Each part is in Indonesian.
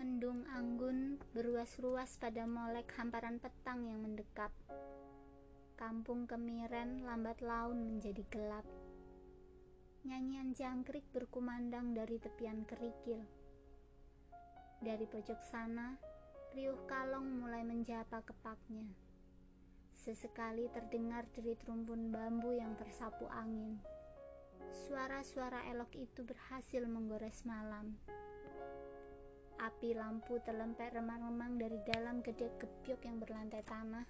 Mendung anggun beruas-ruas pada molek hamparan petang yang mendekap. Kampung kemiren lambat laun menjadi gelap. Nyanyian jangkrik berkumandang dari tepian kerikil. Dari pojok sana, riuh kalong mulai menjapa kepaknya. Sesekali terdengar derit rumpun bambu yang tersapu angin. Suara-suara elok itu berhasil menggores malam. Api lampu terlempar remang-remang dari dalam gede gebyok yang berlantai tanah.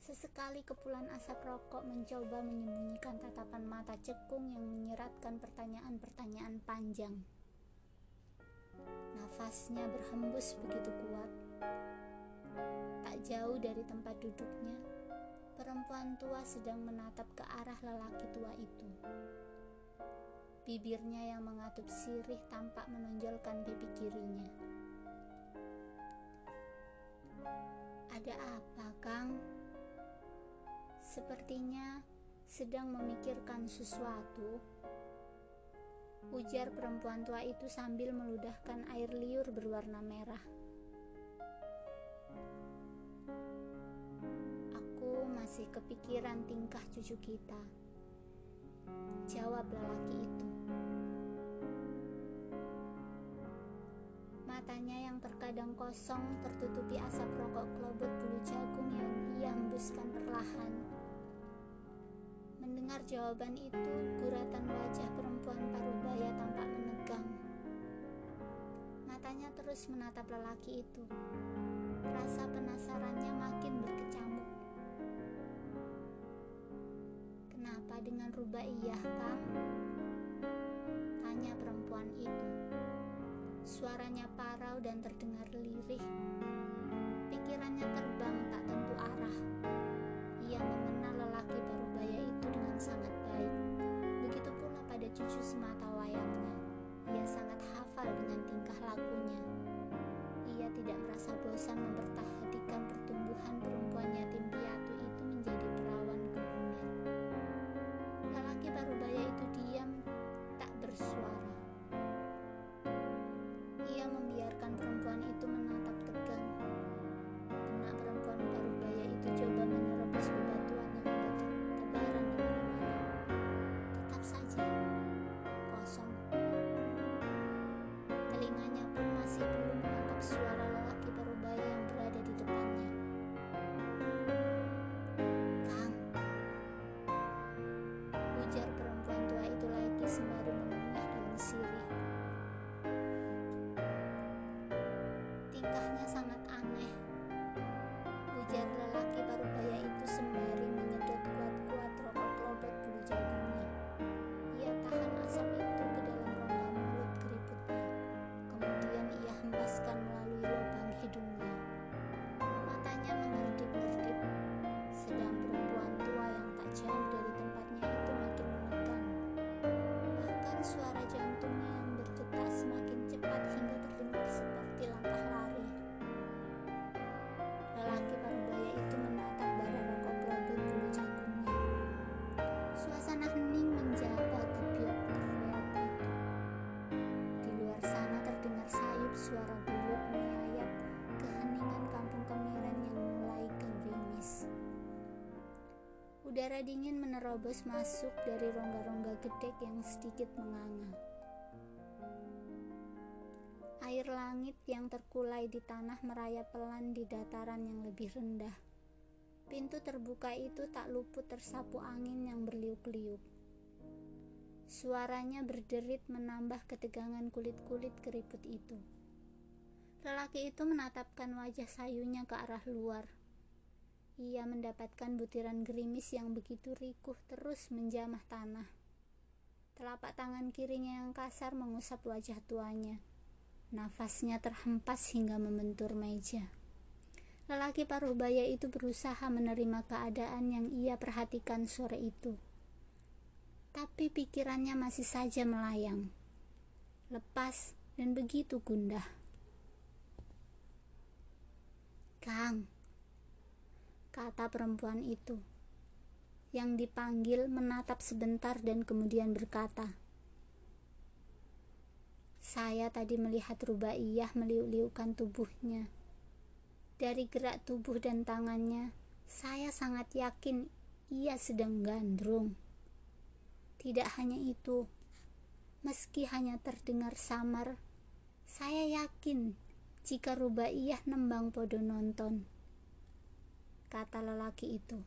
Sesekali kepulan asap rokok mencoba menyembunyikan tatapan mata cekung yang menyeratkan pertanyaan-pertanyaan panjang. Nafasnya berhembus begitu kuat. Tak jauh dari tempat duduknya, perempuan tua sedang menatap ke arah lelaki tua itu. Bibirnya yang mengatup sirih tampak menonjolkan pipi kirinya. Ada apa, Kang? Sepertinya sedang memikirkan sesuatu. Ujar perempuan tua itu sambil meludahkan air liur berwarna merah. Aku masih kepikiran tingkah cucu kita. Jawab lelaki itu. Yang terkadang kosong tertutupi asap rokok kelobot bulu jagung yang ia hembuskan perlahan. Mendengar jawaban itu, guratan wajah perempuan parubaya tampak menegang. Matanya terus menatap lelaki itu. Rasa penasarannya makin berkecamuk. Kenapa dengan rubah iya, Kang? Tanya perempuan itu. Suaranya parau dan terdengar lirih. Pikirannya terbang tak tentu arah. Ia mengenal lelaki Parubaya itu dengan sangat baik. Begitu pula pada cucu semata wayangnya. Ia sangat hafal dengan tingkah lakunya. Ia tidak merasa bosan memperhatikan pertumbuhan perempuan yatim piatu itu menjadi perawan saja kosong. Telinganya pun masih belum Udara dingin menerobos masuk dari rongga-rongga gedek yang sedikit menganga. Air langit yang terkulai di tanah merayap pelan di dataran yang lebih rendah. Pintu terbuka itu tak luput tersapu angin yang berliuk-liuk. Suaranya berderit menambah ketegangan kulit-kulit keriput itu. Lelaki itu menatapkan wajah sayunya ke arah luar. Ia mendapatkan butiran gerimis yang begitu rikuh terus menjamah tanah. Telapak tangan kirinya yang kasar mengusap wajah tuanya. Nafasnya terhempas hingga membentur meja. Lelaki parubaya itu berusaha menerima keadaan yang ia perhatikan sore itu. Tapi pikirannya masih saja melayang. Lepas dan begitu gundah. Kang, kata perempuan itu. Yang dipanggil menatap sebentar dan kemudian berkata, Saya tadi melihat Rubaiyah meliuk-liukkan tubuhnya. Dari gerak tubuh dan tangannya, saya sangat yakin ia sedang gandrung. Tidak hanya itu, meski hanya terdengar samar, saya yakin jika Rubaiyah nembang podo nonton. Kata lelaki itu.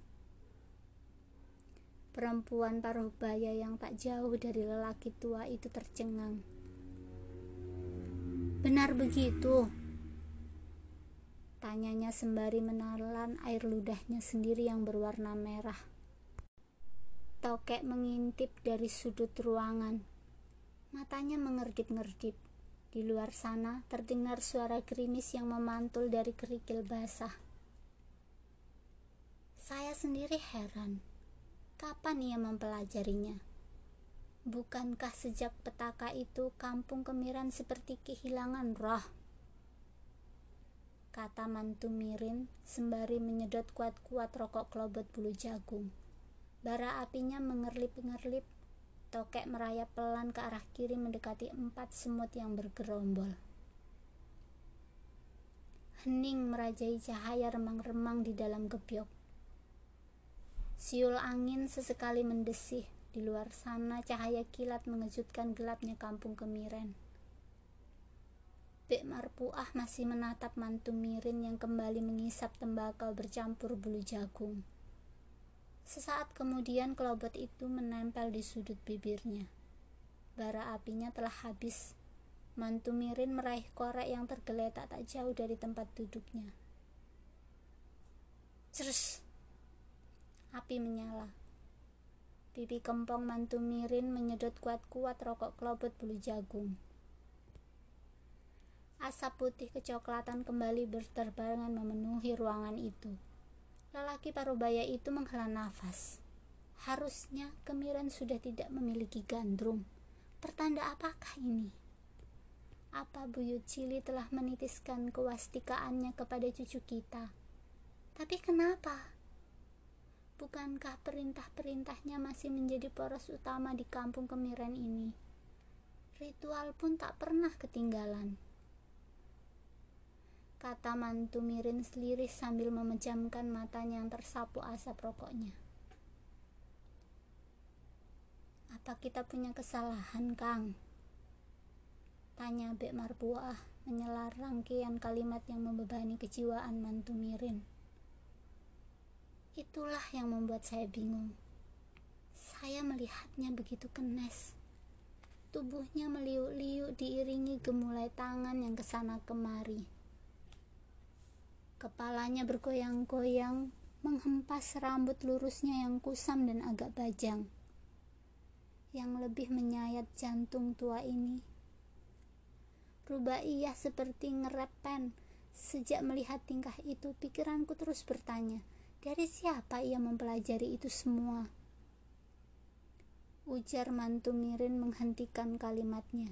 Perempuan paruh baya yang tak jauh dari lelaki tua itu tercengang. Benar begitu? Tanyanya sembari menelan air ludahnya sendiri yang berwarna merah. Tokek mengintip dari sudut ruangan. Matanya mengerdip-ngerdip. Di luar sana terdengar suara gerimis yang memantul dari kerikil basah. Saya sendiri heran Kapan ia mempelajarinya? Bukankah sejak petaka itu kampung kemiran seperti kehilangan roh? Kata mantu Mirin sembari menyedot kuat-kuat rokok kelobot bulu jagung. Bara apinya mengerlip-ngerlip, tokek merayap pelan ke arah kiri mendekati empat semut yang bergerombol. Hening merajai cahaya remang-remang di dalam gebyok Siul angin sesekali mendesih. Di luar sana cahaya kilat mengejutkan gelapnya kampung kemiren. Bek Marpuah masih menatap mantu Mirin yang kembali mengisap tembakau bercampur bulu jagung. Sesaat kemudian kelobot itu menempel di sudut bibirnya. Bara apinya telah habis. Mantu Mirin meraih korek yang tergeletak tak jauh dari tempat duduknya. Cerus! Api menyala. Pipi kempong mantu Mirin menyedot kuat-kuat rokok kelobot bulu jagung. Asap putih kecoklatan kembali berterbangan memenuhi ruangan itu. Lelaki parubaya itu menghela nafas. Harusnya kemiren sudah tidak memiliki gandrung. Pertanda apakah ini? Apa buyut Cili telah menitiskan kewastikaannya kepada cucu kita? Tapi kenapa? Bukankah perintah-perintahnya masih menjadi poros utama di kampung kemiren ini? Ritual pun tak pernah ketinggalan. Kata mantu Mirin seliris sambil memejamkan matanya yang tersapu asap rokoknya. Apa kita punya kesalahan, Kang? Tanya Bek Marpuah menyela rangkaian kalimat yang membebani kejiwaan mantu Mirin. Itulah yang membuat saya bingung. Saya melihatnya begitu kenes. Tubuhnya meliuk-liuk diiringi gemulai tangan yang ke sana kemari. Kepalanya bergoyang-goyang menghempas rambut lurusnya yang kusam dan agak bajang. Yang lebih menyayat jantung tua ini. Rubaiyah seperti ngerepen. Sejak melihat tingkah itu, pikiranku terus bertanya, dari siapa ia mempelajari itu semua? Ujar mantu Mirin menghentikan kalimatnya.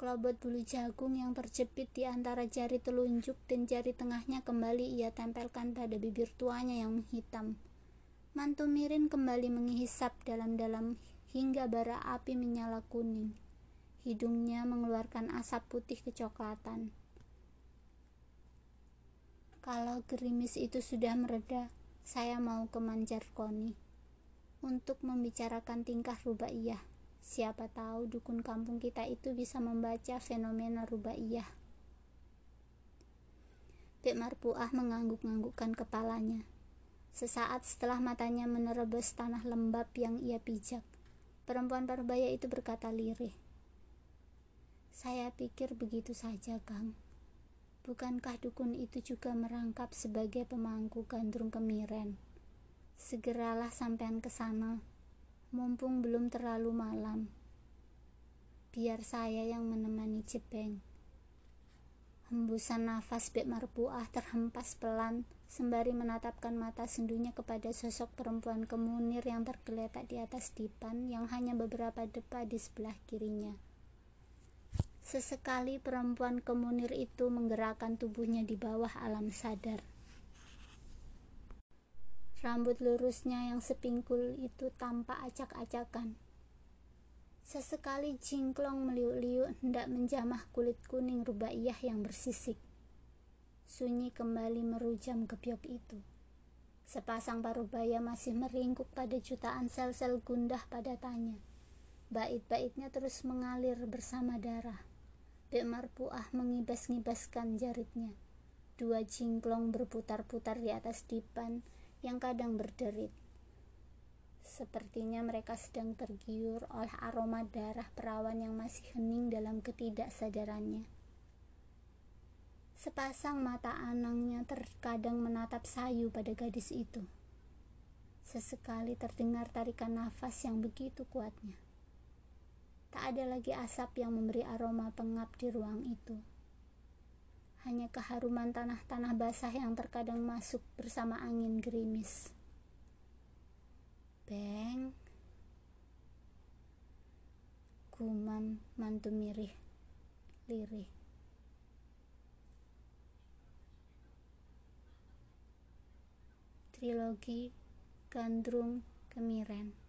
Kelobot bulu jagung yang terjepit di antara jari telunjuk dan jari tengahnya kembali ia tempelkan pada bibir tuanya yang hitam. Mantu Mirin kembali menghisap dalam-dalam hingga bara api menyala kuning. Hidungnya mengeluarkan asap putih kecoklatan. Kalau gerimis itu sudah mereda, saya mau ke Manjarkoni untuk membicarakan tingkah rubaiyah. Siapa tahu dukun kampung kita itu bisa membaca fenomena rubaiyah. Bek Marpuah mengangguk-anggukkan kepalanya. Sesaat setelah matanya menerobos tanah lembab yang ia pijak, perempuan Parbaya itu berkata lirih. Saya pikir begitu saja, Kang. Bukankah dukun itu juga merangkap sebagai pemangku gandrung kemiren? Segeralah sampean ke sana, mumpung belum terlalu malam. Biar saya yang menemani Jepeng. Hembusan nafas Bek Marpuah terhempas pelan sembari menatapkan mata sendunya kepada sosok perempuan kemunir yang tergeletak di atas dipan yang hanya beberapa depa di sebelah kirinya. Sesekali perempuan kemunir itu menggerakkan tubuhnya di bawah alam sadar. Rambut lurusnya yang sepingkul itu tampak acak-acakan. Sesekali jingklong meliuk-liuk hendak menjamah kulit kuning rubaiyah yang bersisik. Sunyi kembali merujam gebyok itu. Sepasang parubaya masih meringkuk pada jutaan sel-sel gundah pada tanya. Bait-baitnya terus mengalir bersama darah. Bek Marpuah mengibas-ngibaskan jaritnya. Dua jingklong berputar-putar di atas dipan yang kadang berderit. Sepertinya mereka sedang tergiur oleh aroma darah perawan yang masih hening dalam ketidaksadarannya. Sepasang mata anangnya terkadang menatap sayu pada gadis itu. Sesekali terdengar tarikan nafas yang begitu kuatnya. Tak ada lagi asap yang memberi aroma pengap di ruang itu hanya keharuman tanah-tanah basah yang terkadang masuk bersama angin gerimis. Beng, gumam mantu mirih, lirih. Trilogi Gandrung Kemiren